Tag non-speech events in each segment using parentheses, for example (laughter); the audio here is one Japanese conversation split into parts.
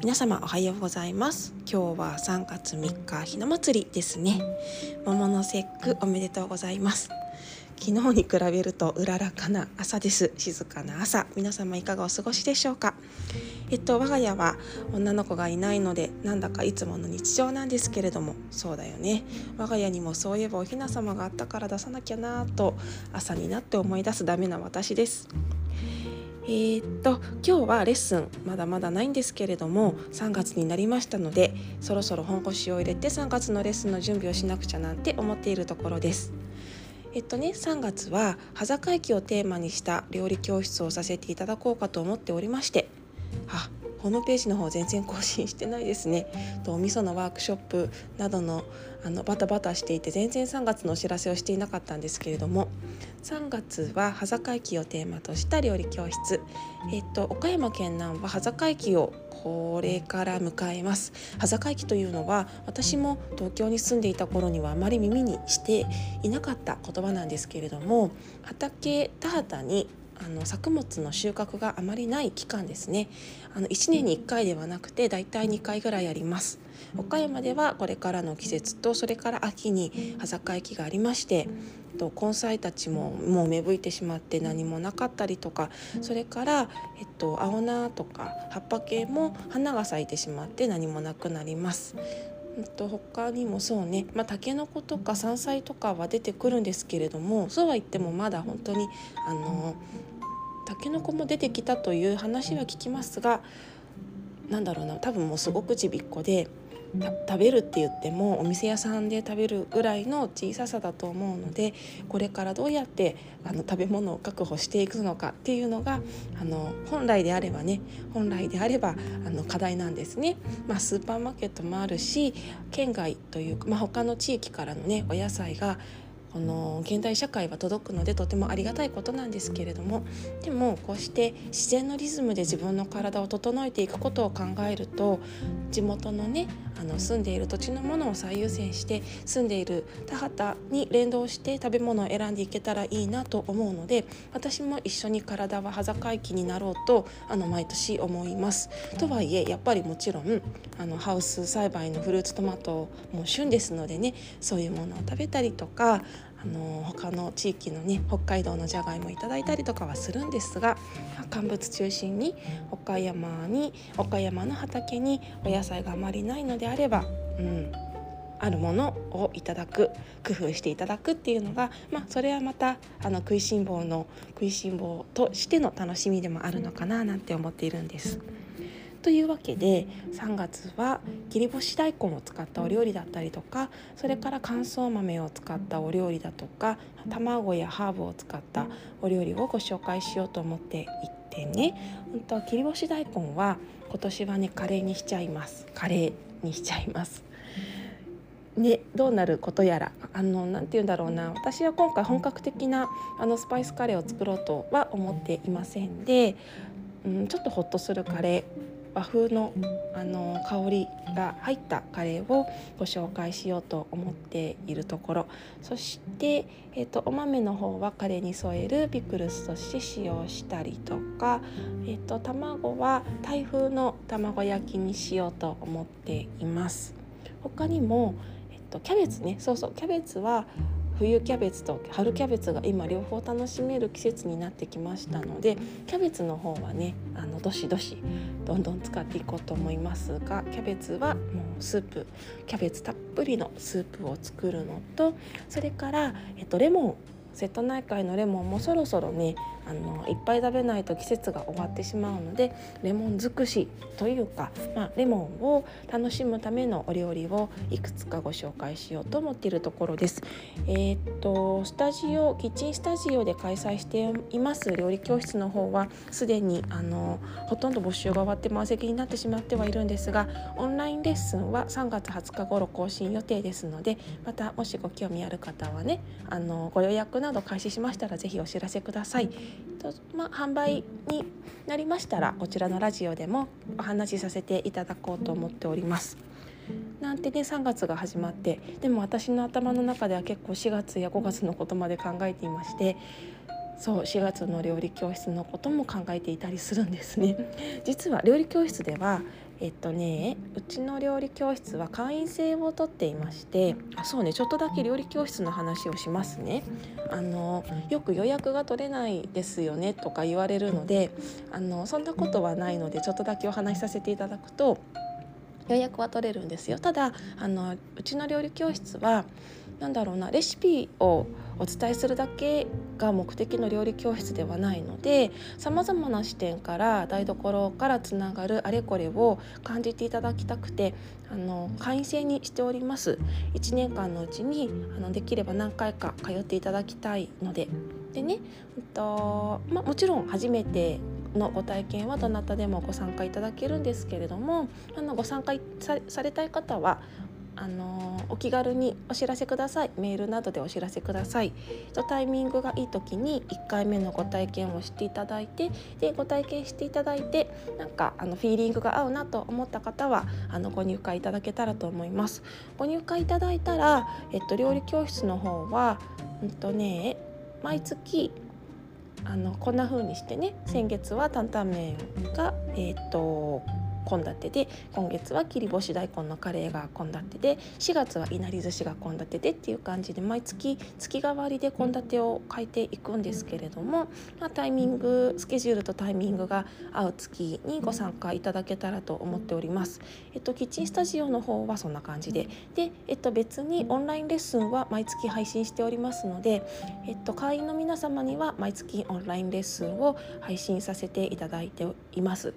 皆様おはようございます。今日は3月3日ひな祭りですね。桃の節句おめでとうございます。昨日に比べるとうららかな朝です。静かな朝。皆様いかがお過ごしでしょうか。えっと我が家は女の子がいないのでなんだかいつもの日常なんですけれども。そうだよね。我が家にもそういえばおひな様があったから出さなきゃなと朝になって思い出すダメな私です。えー、っと今日はレッスンまだまだないんですけれども3月になりましたのでそろそろ本腰を入れて3月のレッスンの準備をしなくちゃなんて思っているところです。えっとね3月は羽坂駅をテーマにした料理教室をさせていただこうかと思っておりましてあホームページの方全然更新してないですね。(laughs) とお味噌のワークショップなどのあのバタバタしていて全然3月のお知らせをしていなかったんですけれども3月は羽坂駅をテーマとした料理教室。えっと岡山県南は羽坂駅をこれから迎えます。羽坂駅というのは私も東京に住んでいた頃にはあまり耳にしていなかった言葉なんですけれども畑田畑にあの作物の収穫があまりない期間ですねあの1年に1回ではなくてだいたい2回ぐらいあります岡山ではこれからの季節とそれから秋に羽坂駅がありましてと根菜たちももう芽吹いてしまって何もなかったりとかそれから、えっと、青菜とか葉っぱ系も花が咲いてしまって何もなくなります。と他にもそうね、まあ、タケノコとか山菜とかは出てくるんですけれどもそうは言ってもまだ本当にあのタケノコも出てきたという話は聞きますがなんだろうな。多分もうすごくちびっこで食べるって言ってもお店屋さんで食べるぐらいの小ささだと思うのでこれからどうやってあの食べ物を確保していくのかっていうのがあの本来であればね本来であればあの課題なんですね。まあ、スーパーマーケットもあるし県外というか、まあ、他の地域からのねお野菜がこの現代社会は届くのでとてもありがたいことなんですけれどもでもこうして自然のリズムで自分の体を整えていくことを考えると地元のねあの住んでいる土地のものを最優先して住んでいる田畑に連動して食べ物を選んでいけたらいいなと思うので私も一緒に体は裸駅になろうとあの毎年思います。とはいえやっぱりもちろんあのハウス栽培のフルーツトマトも旬ですのでねそういうものを食べたりとかの他の地域のね北海道のじゃがいもいただいたりとかはするんですが乾物中心に岡山に岡山の畑にお野菜があまりないのであれば、うん、あるものをいただく工夫していただくっていうのが、まあ、それはまたあの食いしん坊の食いしん坊としての楽しみでもあるのかななんて思っているんです。というわけで3月は切り干し大根を使ったお料理だったりとかそれから乾燥豆を使ったお料理だとか卵やハーブを使ったお料理をご紹介しようと思っていてね。本当は切り干し大根は今年はねカレーにしちゃいます。カレーにしちゃいます。ね、どうなることやらあのなて言うんだろうな。私は今回本格的なあのスパイスカレーを作ろうとは思っていませんで、うん、ちょっとホッとするカレー和風のあの香りが入ったカレーをご紹介しようと思っているところそして、えーと、お豆の方はカレーに添えるピクルスとして使用したりとか、えーと、卵は台風の卵焼きにしようと思っています。他にも、えーとキャベツねそうそうキャベツは冬キャベツと春キャベツが今両方楽しめる季節になってきましたのでキャベツの方はねあのどしどしどんどん使っていこうと思いますがキャベツはもうスープキャベツたっぷりのスープを作るのとそれから、えっと、レモン瀬戸内海のレモンもそろそろねあのいっぱい食べないと季節が終わってしまうのでレモン尽くしというか、まあ、レモンを楽しむためのお料理をいくつかご紹介しようと思っているところです。えー、っとスタジオキッチンスタジオで開催しています料理教室の方はすでにあのほとんど募集が終わって満席になってしまってはいるんですがオンラインレッスンは3月20日頃更新予定ですのでまたもしご興味ある方はねあのご予約のなど開始しましたら是非お知らせください。とまあ、販売になりましたらこちらのラジオでもお話しさせていただこうと思っております。なんてね3月が始まってでも私の頭の中では結構4月や5月のことまで考えていましてそう4月の料理教室のことも考えていたりするんですね。実は料理教室ではえっとねうちの料理教室は会員制をとっていましてあそうねちょっとだけ料理教室の話をしますね。あのよく予約が取れないですよねとか言われるのであのそんなことはないのでちょっとだけお話しさせていただくと予約は取れるんですよ。ただあのうちの料理教室は何だろうなレシピをお伝えするだけが目的の料理教室ではないのでさまざまな視点から台所からつながるあれこれを感じていただきたくてあの会員制にしております。1年間のうちにあのできれば何回か通っていただきたいので。でね、えっとまもちろん初めてのご体験はどなたでもご参加いただけるんですけれどもあのご参加されたい方はあのお気軽にお知らせください。メールなどでお知らせください。とタイミングがいい時に1回目のご体験をしていただいてでご体験していただいてなんかあのフィーリングが合うなと思った方はあのご入会いただけたらと思います。ご入会いただいたら、えっと、料理教室の方はうんとね毎月あのこんな風にしてね先月は担々麺がえっ、と献立で今月は切り干し大根のカレーが献立で4月はいなり寿司が献立でっていう感じで毎月月替わりで献立を変えていくんですけれども、まあ、タイミングスケジュールとタイミングが合う月にご参加いただけたらと思っております。えっと、キッチンスタジオの方はそんな感じでで、えっと、別にオンラインレッスンは毎月配信しておりますので、えっと、会員の皆様には毎月オンラインレッスンを配信させていただいています。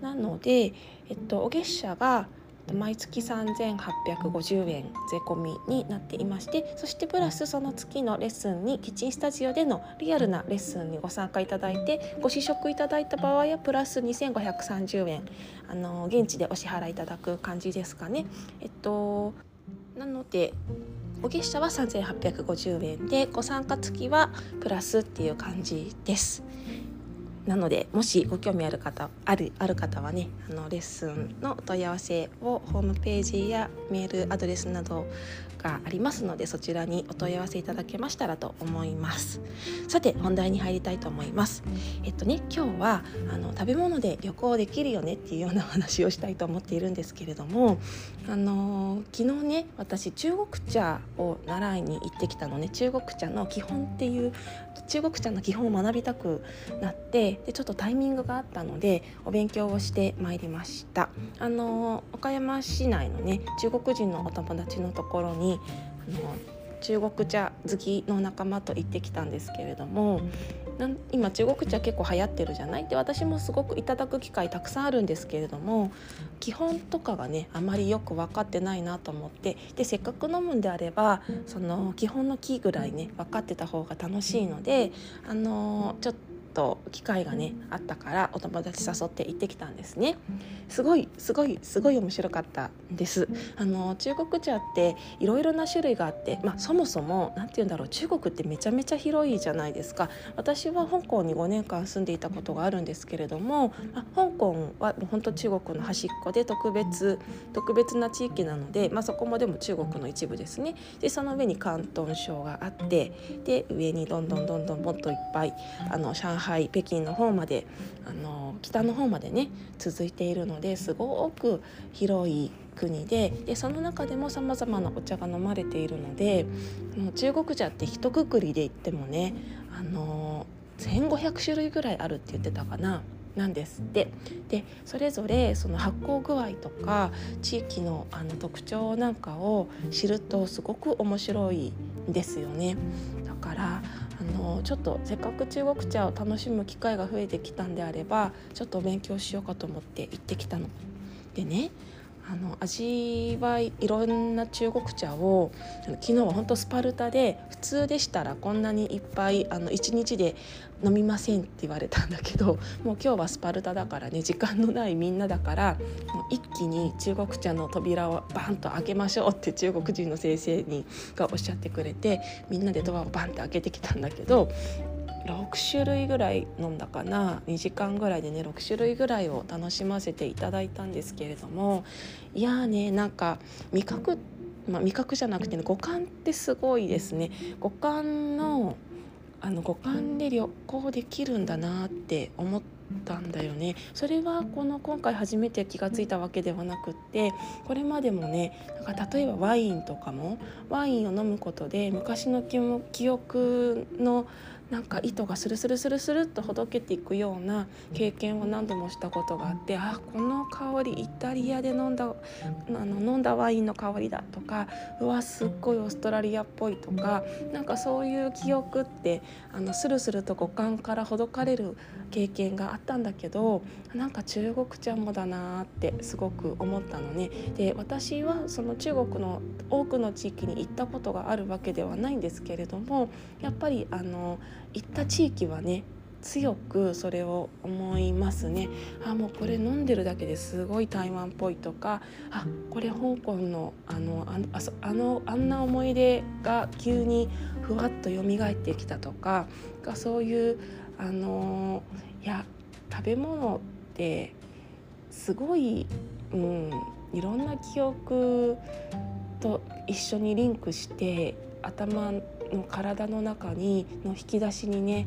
なので、えっと、お月謝が毎月3850円税込みになっていましてそしてプラスその月のレッスンにキッチンスタジオでのリアルなレッスンにご参加いただいてご試食いただいた場合はプラス2530円あの現地でお支払いいただく感じですかね。えっとなのでお月謝は3850円でご参加付きはプラスっていう感じです。なのでもしご興味ある方あるある方はねあのレッスンのお問い合わせをホームページやメールアドレスなどがありますのでそちらにお問い合わせいただけましたらと思います。さて本題に入りたいと思います。えっとね今日はあの食べ物で旅行できるよねっていうような話をしたいと思っているんですけれどもあの昨日ね私中国茶を習いに行ってきたのね。中国茶の基本っていう中国茶の基本を学びたくなってでちょっとタイミングがあったのでお勉強をしてまいりました。あの岡山市内のね中国人のお友達のところにあの中国茶好きの仲間と行ってきたんですけれども今中国茶結構流行ってるじゃない？って私もすごくいただく機会たくさんあるんですけれども基本とかがねあまりよく分かってないなと思ってでせっかく飲むんであればその基本の木ぐらいね分かってた方が楽しいのであのちょっとと機会がねあったからお友達誘って行ってきたんですね。すごいすごいすごい面白かったです。あの中国茶っていろいろな種類があってまあ、そもそも何て言うんだろう中国ってめちゃめちゃ広いじゃないですか。私は香港に5年間住んでいたことがあるんですけれども、まあ、香港は本当中国の端っこで特別特別な地域なので、まあ、そこもでも中国の一部ですね。でその上に広東省があってで上にどんどんどんどんもっといっぱいあの上海海北京の方まであの北の方までね続いているのですごく広い国ででその中でもさまざまなお茶が飲まれているのでもう中国茶って一括りで言ってもねあの1,500種類ぐらいあるって言ってたかな。なんですってでそれぞれその発酵具合とか地域のあの特徴なんかを知るとすごく面白いんですよね。だからのちょっとせっかく中国茶を楽しむ機会が増えてきたんであればちょっと勉強しようかと思って行ってきたの。でねあの味はいろんな中国茶を昨日は本当スパルタで普通でしたらこんなにいっぱいあの1日で飲みませんって言われたんだけどもう今日はスパルタだからね時間のないみんなだからもう一気に中国茶の扉をバンと開けましょうって中国人の先生にがおっしゃってくれてみんなでドアをバンって開けてきたんだけど6種類ぐらい飲んだかな2時間ぐらいでね6種類ぐらいを楽しませていただいたんですけれどもいやーねなんか味覚まあ、味覚じゃなくてね五感ってすごいですね。五感のあの五感で旅行できるんだなって思ったんだよね。それはこの今回初めて気が付いたわけではなくってこれまでもねなんか例えばワインとかもワインを飲むことで昔の記憶のなんか糸がスルスルスルスルっとほどけていくような経験を何度もしたことがあってあこの香りイタリアで飲んだあの飲んだワインの香りだとかうわすっごいオーストラリアっぽいとかなんかそういう記憶ってあのスルスルと五感からほどかれる経験があったんだけどなんか中国茶もだなってすごく思ったのね。で私はその中国の多くの地域に行ったことがあるわけではないんですけれどもやっぱりあの行った地域はね強くそれを思いますね。あもうこれ飲んでるだけですごい台湾っぽいとかあこれ香港のあのああのあんな思い出が急にふわっと蘇ってきたとかがそういうあのいや食べ物ってすごい、うん、いろんな記憶と一緒にリンクして頭の体の中にの引き出しにね、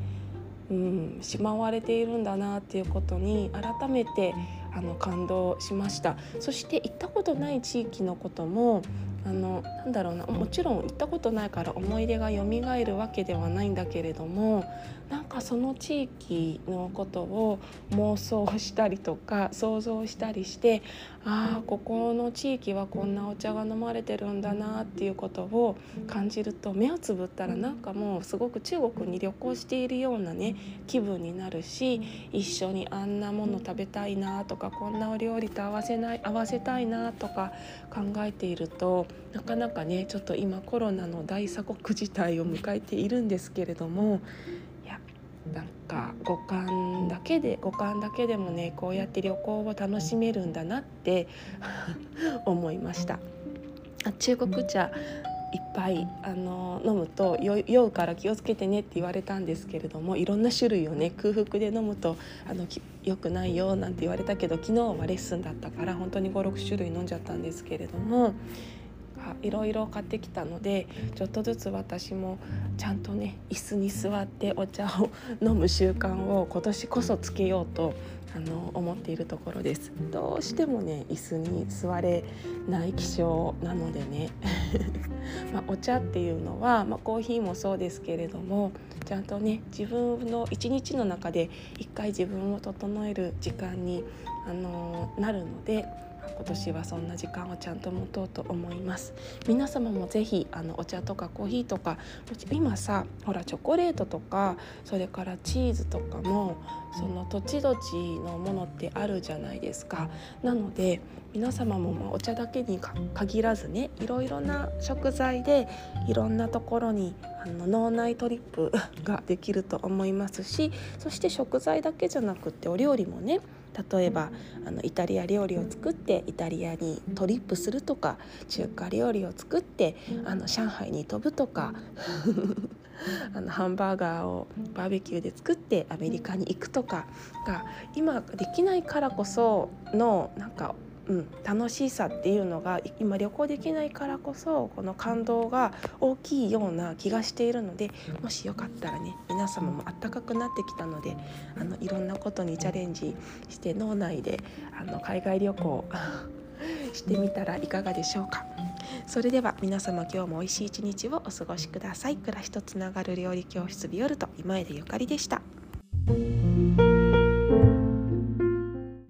うん、しまわれているんだなっていうことに改めてあの感動しました。そして行ったことない地域のこともあのなんだろうなもちろん行ったことないから思い出が蘇るわけではないんだけれどもなんかその地域のことを妄想したりとか想像したりしてああここの地域はこんなお茶が飲まれてるんだなっていうことを感じると目をつぶったらなんかもうすごく中国に旅行しているようなね気分になるし一緒にあんなもの食べたいなとかこんなお料理と合わせない合わせたいなとか考えているとなかなかねちょっと今コロナの大鎖国事態を迎えているんですけれどもなんか五感だけで五感だけでもねこうやって旅行を楽しめるんだなって思いました。あ中国茶いっぱいあの飲むと酔うから気をつけてねって言われたんですけれどもいろんな種類をね空腹で飲むとあの良くないよなんて言われたけど昨日はレッスンだったから本当に56種類飲んじゃったんですけれどもいろいろ買ってきたのでちょっとずつ私もちゃんとね椅子に座ってお茶を飲む習慣を今年こそつけようとあの思っているところですどうしてもね椅子に座れない気象なのでね (laughs) まあ、お茶っていうのは、まあ、コーヒーもそうですけれどもちゃんとね自分の一日の中で一回自分を整える時間にあのなるので。今年はそんな時間をちゃんと持とうと思います。皆様もぜひあのお茶とかコーヒーとか今さほらチョコレートとかそれからチーズとかもその土地土地のものってあるじゃないですか。なので皆様もまお茶だけに限らずねいろいろな食材でいろんなところにあの脳内トリップができると思いますしそして食材だけじゃなくってお料理もね例えばあのイタリア料理を作ってイタリアにトリップするとか中華料理を作ってあの上海に飛ぶとか (laughs) あのハンバーガーをバーベキューで作ってアメリカに行くとかが今できないからこそのなんかうん、楽しさっていうのが今旅行できないからこそこの感動が大きいような気がしているのでもしよかったらね皆様もあったかくなってきたのであのいろんなことにチャレンジして脳内であの海外旅行 (laughs) してみたらいかがでしょうか。それでは皆様今日も美味しい一日をお過ごしください。暮らしとつながる料理教室ビオルト今江でゆかりでした